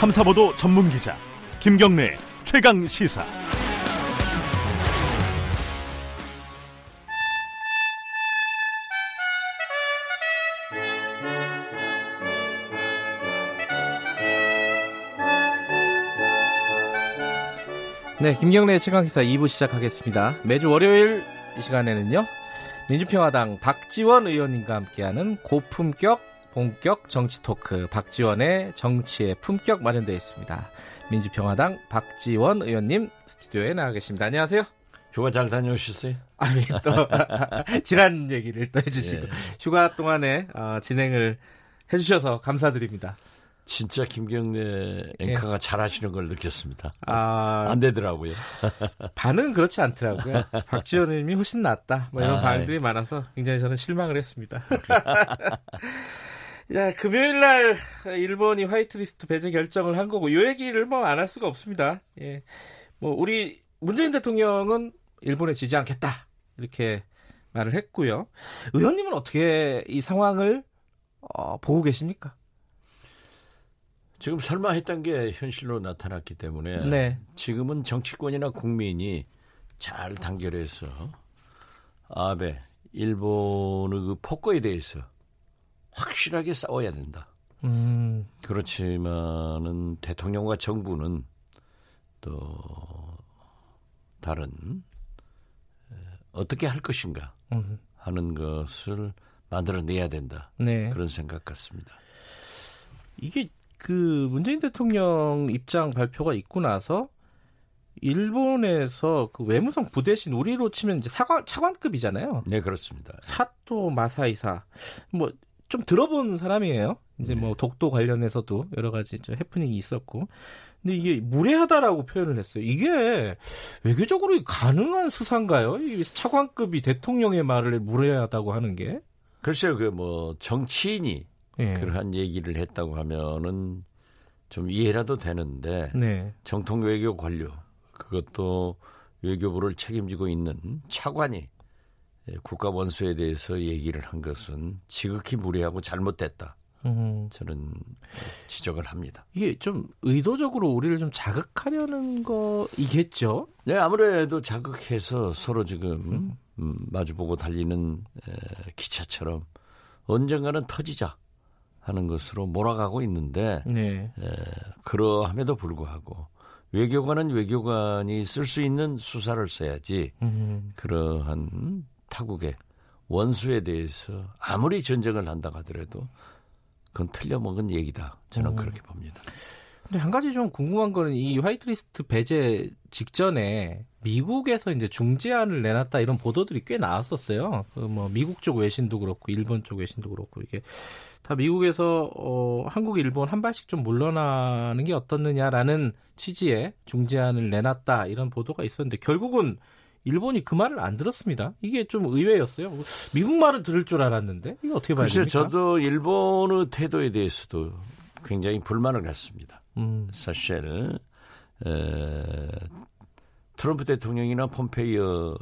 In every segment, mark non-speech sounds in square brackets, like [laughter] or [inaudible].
탐사보도 전문 기자 김경래 최강 시사. 네, 김경래 최강 시사 2부 시작하겠습니다. 매주 월요일 이 시간에는요. 민주평화당 박지원 의원님과 함께하는 고품격 본격 정치 토크 박지원의 정치의 품격 마련되어 있습니다. 민주평화당 박지원 의원님 스튜디오에 나와 계십니다. 안녕하세요. 휴가 잘 다녀오셨어요? 아니 또 [laughs] 지난 얘기를 또 해주시고 예. 휴가 동안에 어, 진행을 해주셔서 감사드립니다. 진짜 김경래 앵커가 예. 잘하시는 걸 느꼈습니다. 아, 안 되더라고요. [laughs] 반응은 그렇지 않더라고요. 박지원님이 훨씬 낫다. 뭐 이런 아, 반응들이 예. 많아서 굉장히 저는 실망을 했습니다. [laughs] 야, 금요일 날 일본이 화이트리스트 배제 결정을 한 거고 이 얘기를 뭐 안 할 수가 없습니다. 예. 뭐 우리 문재인 대통령은 일본에 지지 않겠다. 이렇게 말을 했고요. 의원님은 어떻게 이 상황을 어, 보고 계십니까? 지금 설마 했던 게 현실로 나타났기 때문에 네. 지금은 정치권이나 국민이 잘 단결해서 아베 일본의 그 폭거에 대해서 확실하게 싸워야 된다. 음. 그렇지만은 대통령과 정부는 또 다른 어떻게 할 것인가 음. 하는 것을 만들어내야 된다. 네. 그런 생각 같습니다. 이게 그 문재인 대통령 입장 발표가 있고 나서 일본에서 그 외무성 부대신 우리로 치면 이제 사관 차관급이잖아요. 네, 그렇습니다. 사토 마사이사 뭐 좀 들어본 사람이에요. 이제 네. 뭐 독도 관련해서도 여러 가지 좀 해프닝이 있었고. 근데 이게 무례하다라고 표현을 했어요. 이게 외교적으로 가능한 수사인가요? 이 차관급이 대통령의 말을 무례하다고 하는 게? 글쎄요, 그 뭐 정치인이 예. 그러한 얘기를 했다고 하면은 좀 이해라도 되는데 네. 정통 외교 관료 그것도 외교부를 책임지고 있는 차관이 국가 원수에 대해서 얘기를 한 것은 지극히 무례하고 잘못됐다. 음. 저는 지적을 합니다. 이게 좀 의도적으로 우리를 좀 자극하려는 거이겠죠? 네, 아무래도 자극해서 서로 지금 음. 음, 마주보고 달리는 에, 기차처럼 언젠가는 터지자. 하는 것으로 몰아가고 있는데 네. 에, 그러함에도 불구하고 외교관은 외교관이 쓸 수 있는 수사를 써야지 음. 그러한 타국의 원수에 대해서 아무리 전쟁을 한다 하더라도 그건 틀려먹은 얘기다. 저는 음. 그렇게 봅니다. 근데 한 가지 좀 궁금한 거는 이 화이트리스트 배제 직전에 미국에서 이제 중재안을 내놨다 이런 보도들이 꽤 나왔었어요. 그 뭐 미국 쪽 외신도 그렇고 일본 쪽 외신도 그렇고 이게 다 미국에서 어, 한국, 일본 한 발씩 좀 물러나는 게 어떻느냐라는 취지의 중재안을 내놨다 이런 보도가 있었는데 결국은 일본이 그 말을 안 들었습니다. 이게 좀 의외였어요. 미국 말을 들을 줄 알았는데 이거 어떻게 봐야 됩니까? 저도 일본의 태도에 대해서도 굉장히 불만을 갖습니다. 음. 사실 에, 트럼프 대통령이나 폼페이어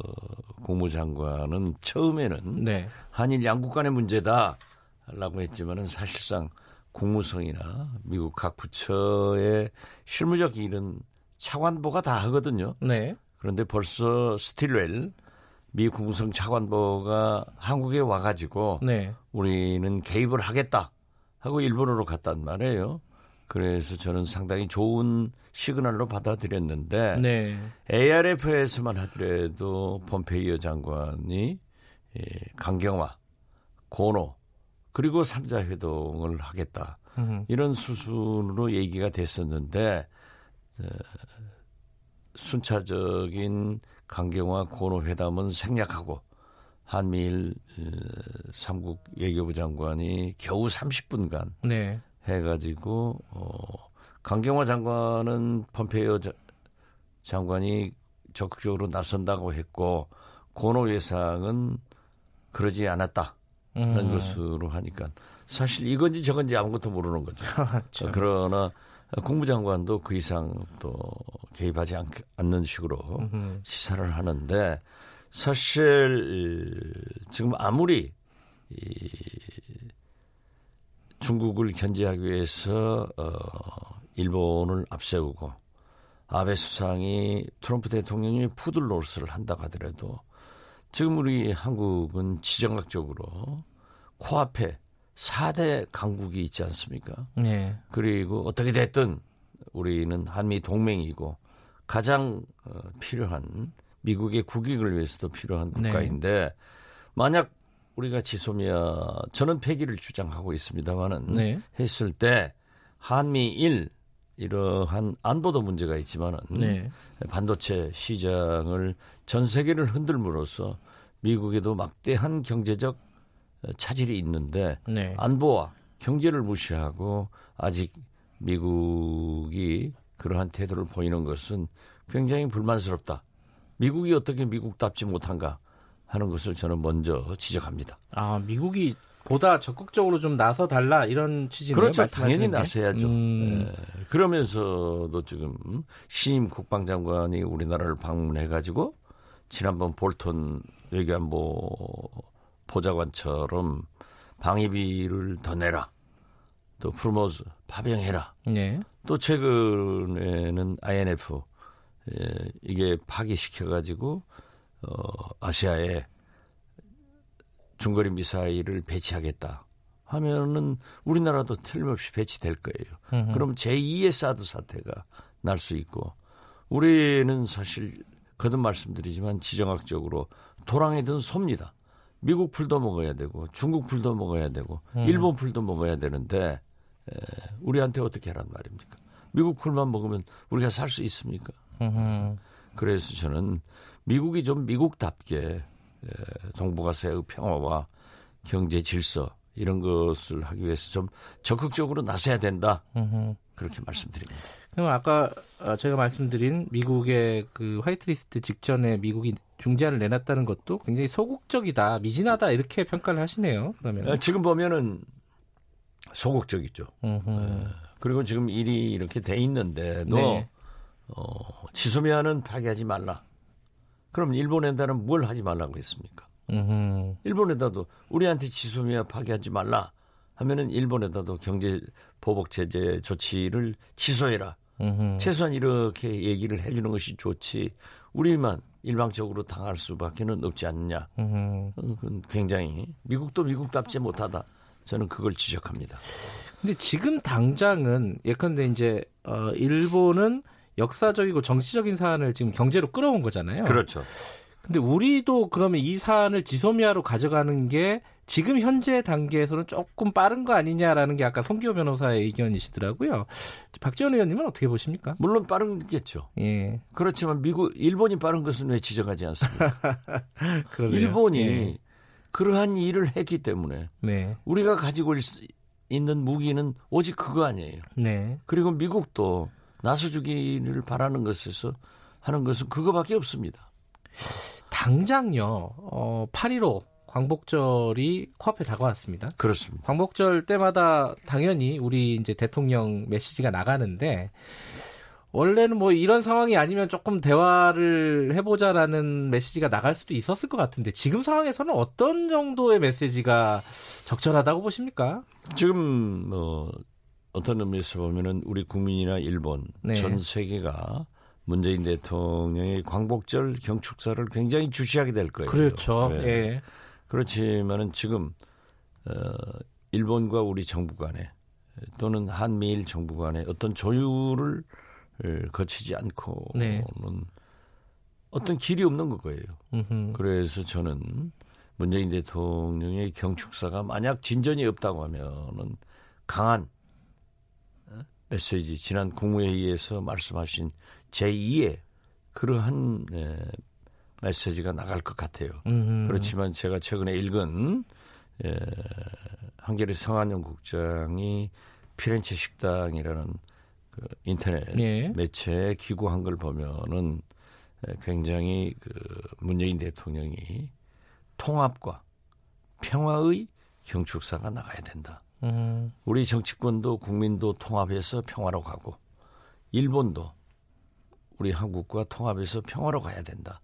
국무장관은 처음에는 네. 한일 양국 간의 문제다. 라고 했지만은 사실상 국무성이나 미국 각 부처의 실무적 일은 차관보가 다 하거든요. 네. 그런데 벌써 스틸웰 미 국무성 차관보가 한국에 와가지고 네. 우리는 개입을 하겠다 하고 일본으로 갔단 말이에요. 그래서 저는 상당히 좋은 시그널로 받아들였는데 네. ARF에서만 하더라도 폼페이어 장관이 예, 강경화, 고노 그리고 3자 회동을 하겠다. 음. 이런 수순으로 얘기가 됐었는데 어, 순차적인 강경화 고노 회담은 생략하고 한미일 어, 삼국 외교부 장관이 겨우 30분간 네. 해가지고 어, 강경화 장관은 펌페이어 장관이 적극적으로 나선다고 했고 고노 예상은 그러지 않았다. 하는 음. 것으로 하니까 사실 이건지 저건지 아무것도 모르는 거죠. [laughs] 그렇죠. 그러나 공부장관도 그 이상 또 개입하지 않, 는 식으로 음흠. 시사를 하는데 사실 지금 아무리 이 중국을 견제하기 위해서 어, 일본을 앞세우고 아베 수상이 트럼프 대통령이 푸들 노릇을 한다고 하더라도 지금 우리 한국은 지정학적으로 코앞에 4대 강국이 있지 않습니까? 네. 그리고 어떻게 됐든 우리는 한미 동맹이고 가장 어, 필요한 미국의 국익을 위해서도 필요한 네. 국가인데 네. 만약 우리가 지소미아 저는 폐기를 주장하고 있습니다만은 네. 했을 때 한미일 이러한 안보도 문제가 있지만은 네. 반도체 시장을 전 세계를 흔들므로써 미국에도 막대한 경제적 차질이 있는데 네. 안보와 경제를 무시하고 아직 미국이 그러한 태도를 보이는 것은 굉장히 불만스럽다. 미국이 어떻게 미국답지 못한가 하는 것을 저는 먼저 지적합니다. 아, 미국이 보다 적극적으로 좀 나서 달라 이런 취지네요. 그렇죠. 당연히 나서야죠. 음. 네. 그러면서도 지금 신임 국방장관이 우리나라를 방문해 가지고 지난번 볼턴 외교안보 보좌관처럼 방위비를 더 내라. 또 프로모즈 파병해라. 네. 또 최근에는 INF 예, 이게 파기시켜 가지고 어 아시아에 중거리 미사일을 배치하겠다 하면은 우리나라도 틀림없이 배치될 거예요. 음흠. 그럼 제2의 사드 사태가 날 수 있고 우리는 사실 거듭 말씀드리지만 지정학적으로 도랑이든 섭니다. 미국 풀도 먹어야 되고 중국 풀도 먹어야 되고 음. 일본 풀도 먹어야 되는데 에, 우리한테 어떻게 하란 말입니까? 미국 풀만 먹으면 우리가 살 수 있습니까? 음흠. 그래서 저는 미국이 좀 미국답게 예, 동북아시아의 평화와 경제 질서 이런 것을 하기 위해서 좀 적극적으로 나서야 된다. 그렇게 말씀드립니다. 그럼 아까 어, 제가 말씀드린 미국의 그 화이트리스트 직전에 미국이 중재안을 내놨다는 것도 굉장히 소극적이다, 미진하다 이렇게 평가를 하시네요. 그러면 어, 지금 보면은 소극적이죠. 네. 그리고 지금 일이 이렇게 돼 있는데도 네. 어, 지소미아는 파기하지 말라. 그럼 일본에다는 뭘 하지 말라고 했습니까? 음흠. 일본에다도 우리한테 지소미아 파기하지 말라 하면은 일본에다도 경제 보복 제재 조치를 취소해라. 음흠. 최소한 이렇게 얘기를 해주는 것이 좋지. 우리만 일방적으로 당할 수밖에는 없지 않느냐. 음, 그건 굉장히 미국도 미국답지 못하다. 저는 그걸 지적합니다. 근데 지금 당장은 예컨대 이제 어 일본은 역사적이고 정치적인 사안을 지금 경제로 끌어온 거잖아요. 그렇죠. 근데 우리도 그러면 이 사안을 지소미아로 가져가는 게 지금 현재 단계에서는 조금 빠른 거 아니냐라는 게 아까 송기호 변호사의 의견이시더라고요. 박지원 의원님은 어떻게 보십니까? 물론 빠른겠죠. 예. 그렇지만 미국, 일본이 빠른 것은 왜 지적하지 않습니까? [laughs] 일본이 예. 그러한 일을 했기 때문에 네. 우리가 가지고 있는 무기는 오직 그거 아니에요. 네. 그리고 미국도 나서주기를 바라는 것에서 하는 것은 그거밖에 없습니다. 당장요, 어, 8.15 광복절이 코앞에 다가왔습니다. 그렇습니다. 광복절 때마다 당연히 우리 이제 대통령 메시지가 나가는데 원래는 뭐 이런 상황이 아니면 조금 대화를 해보자라는 메시지가 나갈 수도 있었을 것 같은데 지금 상황에서는 어떤 정도의 메시지가 적절하다고 보십니까? 지금 뭐 어떤 의미에서 보면은 우리 국민이나 일본 네. 전 세계가 문재인 대통령의 광복절 경축사를 굉장히 주시하게 될 거예요. 그렇죠. 네. 예. 그렇지만은 지금 어, 일본과 우리 정부 간에 또는 한미일 정부 간에 어떤 조율을 거치지 않고는 네. 어떤 길이 없는 거예요. 음흠. 그래서 저는 문재인 대통령의 경축사가 만약 진전이 없다고 하면은 강한 메시지 지난 국무회의에서 말씀하신 제2의 그러한 에, 메시지가 나갈 것 같아요. 음흠. 그렇지만 제가 최근에 읽은 에, 한겨레 성한영 국장이 피렌체 식당이라는 그 인터넷 예. 매체에 기고한 걸 보면은 굉장히 그 문재인 대통령이 통합과 평화의 경축사가 나가야 된다. 음. 우리 정치권도 국민도 통합해서 평화로 가고 일본도 우리 한국과 통합해서 평화로 가야 된다.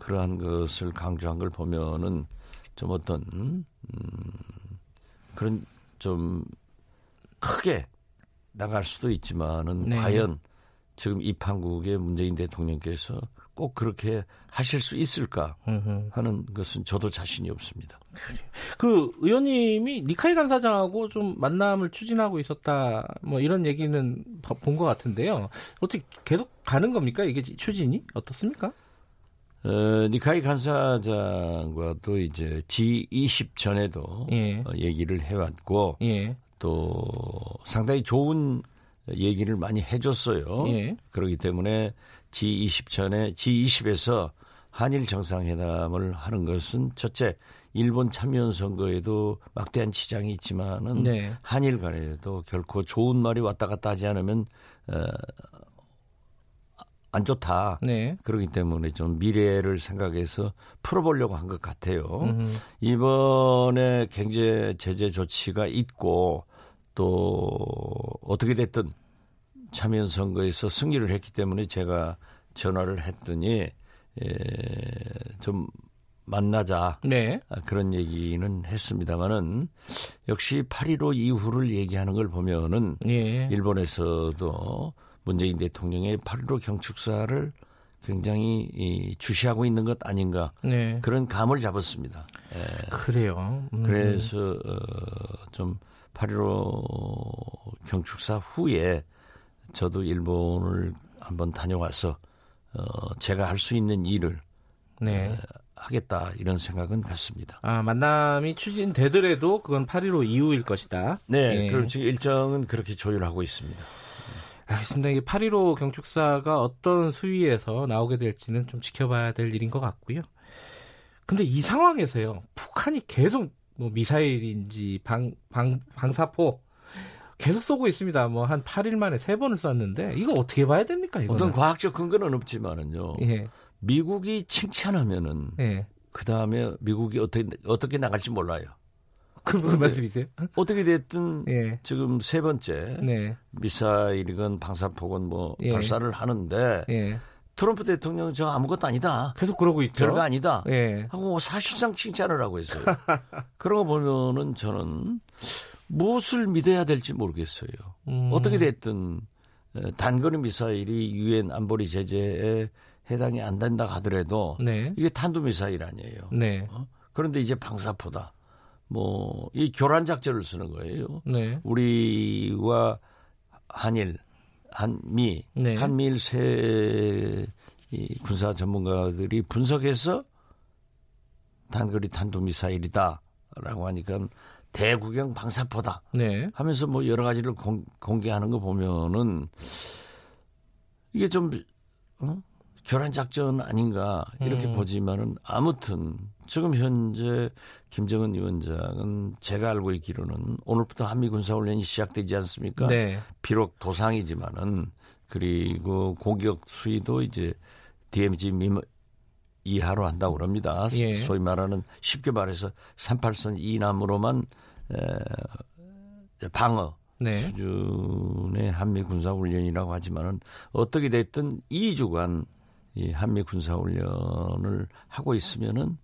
그러한 것을 강조한 걸 보면은 좀 어떤 음, 그런 좀 크게 나갈 수도 있지만은 네. 과연 지금 이 판국의 문재인 대통령께서 꼭 그렇게 하실 수 있을까 하는 것은 저도 자신이 없습니다. 그 의원님이 니카이 간사장하고 좀 만남을 추진하고 있었다 뭐 이런 얘기는 본 것 같은데요. 어떻게 계속 가는 겁니까? 이게 추진이 어떻습니까? 어, 니카이 간사장과도 이제 G20 전에도 예. 어, 얘기를 해왔고 예. 또 상당히 좋은 얘기를 많이 해줬어요. 예. 그렇기 때문에 G20 전에 G20에서 한일 정상회담을 하는 것은 첫째 일본 참여연 선거에도 막대한 지장이 있지만은 네. 한일 간에도 결코 좋은 말이 왔다 갔다 하지 않으면 어, 안 좋다. 네. 그렇기 때문에 좀 미래를 생각해서 풀어보려고 한 것 같아요. 음흠. 이번에 경제 제재 조치가 있고 또 어떻게 됐든 참여연 선거에서 승리를 했기 때문에 제가 전화를 했더니 에, 좀 만나자 네. 아, 그런 얘기는 했습니다마는 역시 8.15 이후를 얘기하는 걸 보면은 예. 일본에서도 문재인 대통령의 8.15 경축사를 굉장히 이, 주시하고 있는 것 아닌가 네. 그런 감을 잡았습니다. 예. 그래요. 음. 그래서 어, 좀8.15 경축사 후에 저도 일본을 한번 다녀와서 어, 제가 할 수 있는 일을 네. 에, 하겠다 이런 생각은 같습니다. 아 만남이 추진되더라도 그건 8.15 이후일 것이다. 네, 예. 그럼 지금 일정은 그렇게 조율하고 있습니다. 알겠습니다. 이게 8.15 경축사가 어떤 수위에서 나오게 될지는 좀 지켜봐야 될 일인 것 같고요. 근데 이 상황에서요, 북한이 계속 뭐 미사일인지 방, 방, 방사포 계속 쏘고 있습니다. 뭐 한 8일 만에 3번을 쐈는데 이거 어떻게 봐야 됩니까? 이거는? 어떤 과학적 근거는 없지만은요. 예. 미국이 칭찬하면은 예. 그 다음에 미국이 어떻게 어떻게 나갈지 몰라요. 그 무슨 말씀이세요? 어떻게 됐든 예. 지금 세 번째 네. 미사일이건 방사포건 뭐 예. 발사를 하는데 예. 트럼프 대통령은 저 아무것도 아니다. 계속 그러고 있죠. 별거 아니다. 예. 하고 사실상 칭찬을 하고 있어요. [laughs] 그런 거 보면은 저는 무엇을 믿어야 될지 모르겠어요. 음. 어떻게 됐든 단거리 미사일이 유엔 안보리 제재에 해당이 안 된다 하더라도 네. 이게 탄도 미사일 아니에요. 네. 어? 그런데 이제 방사포다. 뭐 이 교란 작전을 쓰는 거예요. 네. 우리와 한일, 한미, 네. 한미일 세 군사 전문가들이 분석해서 단거리 탄도 미사일이다라고 하니까 대구경 방사포다 네. 하면서 뭐 여러 가지를 공, 공개하는 거 보면은 이게 좀 어? 교란 작전 아닌가 이렇게 음. 보지만은 아무튼 지금 현재 김정은 위원장은 제가 알고 있기로는 오늘부터 한미 군사 훈련이 시작되지 않습니까? 네. 비록 도상이지만은 그리고 공격 수위도 이제 DMZ 미 이하로 한다고 그럽니다. 예. 소위 말하는 쉽게 말해서 38선 이남으로만 에, 방어 네. 수준의 한미 군사 훈련이라고 하지만은 어떻게 됐든 2주간 이 한미 군사 훈련을 하고 있으면은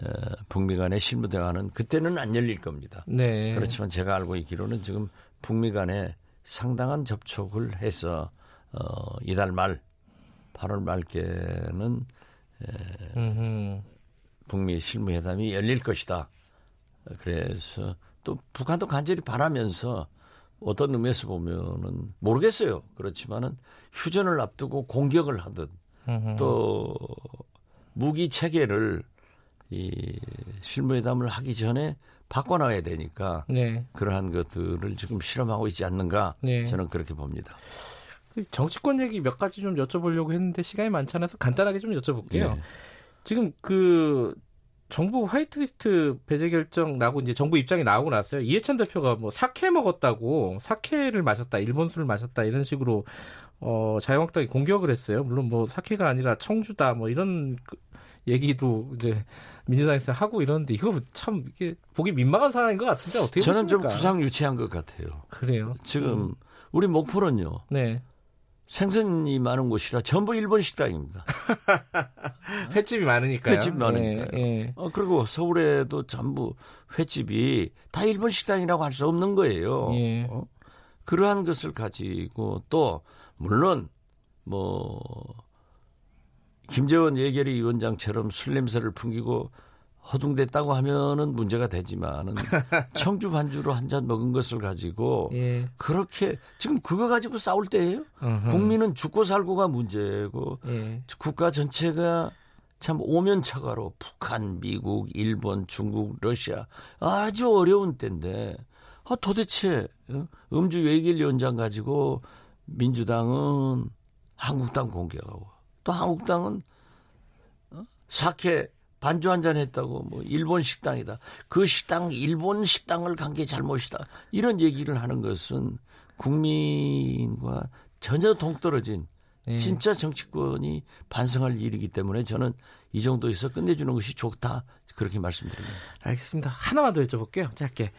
에, 북미 간의 실무 대화는 그때는 안 열릴 겁니다. 네. 그렇지만 제가 알고 있기로는 지금 북미 간에 상당한 접촉을 해서 어, 이달 말 8월 말께는 에, 북미 실무 회담이 열릴 것이다. 그래서 또 북한도 간절히 바라면서 어떤 의미에서 보면은 모르겠어요. 그렇지만은 휴전을 앞두고 공격을 하 든또 무기 체계를 이 실무회담을 하기 전에 바꿔놔야 되니까 네. 그러한 것들을 지금 실험하고 있지 않는가 네. 저는 그렇게 봅니다. 그 정치권 얘기 몇 가지 좀 여쭤보려고 했는데 시간이 많지 않아서 간단하게 좀 여쭤볼게요. 네. 지금 그 정부 화이트리스트 배제 결정 나고 이제 정부 입장이 나오고 났어요. 이해찬 대표가 뭐 사케 먹었다고 사케를 마셨다, 일본 술을 마셨다 이런 식으로 어 자유한국당이 공격을 했어요. 물론 뭐 사케가 아니라 청주다 뭐 이런 그 얘기도 이제 민주당에서 하고 이러는데 이거 참 이게 보기 민망한 상황인 것 같은데 어떻게 저는 보십니까? 좀 부상 유치한 것 같아요. 그래요. 지금 음. 우리 목포는요. 네. 생선이 많은 곳이라 전부 일본 식당입니다. [laughs] 횟집이 많으니까요. 횟집이 많으니까요. 예, 예. 어, 그리고 서울에도 전부 횟집이 다 일본 식당이라고 할 수 없는 거예요. 예. 어? 그러한 것을 가지고 또 물론 뭐 김재원 예결위 위원장처럼 술 냄새를 풍기고 허둥댔다고 하면은 문제가 되지만은 [laughs] 청주 반주로 한 잔 먹은 것을 가지고 예. 그렇게 지금 그거 가지고 싸울 때예요. 어허. 국민은 죽고 살고가 문제고 예. 국가 전체가 참 오면차가로 북한, 미국, 일본, 중국, 러시아 아주 어려운 때인데 아, 도대체 어? 음주 외길 위원장 가지고 민주당은 한국당 공격하고 또 한국당은 어? 사케 반주 한 잔 했다고 뭐 일본 식당이다. 그 식당 일본 식당을 간 게 잘못이다. 이런 얘기를 하는 것은 국민과 전혀 동떨어진 네. 진짜 정치권이 반성할 일이기 때문에 저는 이 정도에서 끝내주는 것이 좋다. 그렇게 말씀드립니다. 알겠습니다. 하나만 더 여쭤볼게요. 짧게.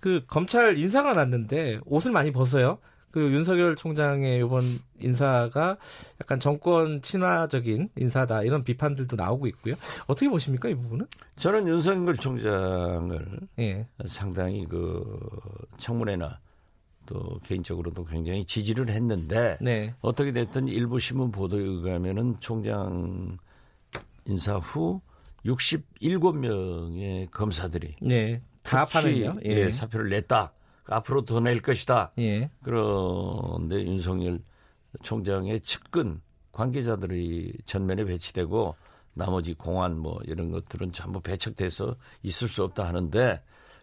그 검찰 인사가 났는데 옷을 많이 벗어요. 그 윤석열 총장의 이번 인사가 약간 정권 친화적인 인사다 이런 비판들도 나오고 있고요. 어떻게 보십니까 이 부분은? 저는 윤석열 총장을 예. 상당히 그 청문회나 또 개인적으로도 굉장히 지지를 했는데 네. 어떻게 됐든 일부 신문 보도에 의하면은 총장 인사 후 67명의 검사들이 네. 다 파는요. 예. 예, 사표를 냈다. 앞으로 더 낼 것이다. 예. 그런데 윤석열 총장의 측근 관계자들이 전면에 배치되고 나머지 공안 뭐 이런 것들은 전부 배척돼서 있을 수 없다 하는데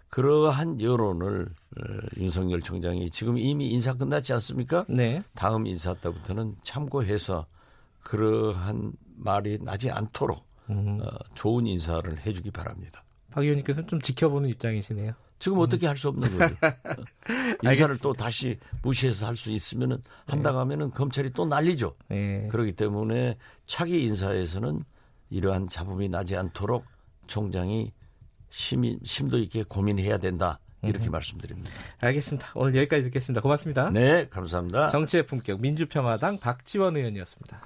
그러한 여론을 어, 윤석열 총장이 지금 이미 인사 끝났지 않습니까? 네. 다음 인사 때부터는 참고해서 그러한 말이 나지 않도록 음. 어, 좋은 인사를 해주기 바랍니다. 박 의원님께서는 좀 지켜보는 입장이시네요. 지금 음. 어떻게 할 수 없는 거예요. [laughs] 인사를 또 다시 무시해서 할 수 있으면은 한다고 네. 하면은 검찰이 또 난리죠. 네. 그렇기 때문에 차기 인사에서는 이러한 잡음이 나지 않도록 총장이 심, 심도 있게 고민해야 된다. 이렇게 음. 말씀드립니다. 알겠습니다. 오늘 여기까지 듣겠습니다. 고맙습니다. 네, 감사합니다. 정치의 품격 민주평화당 박지원 의원이었습니다.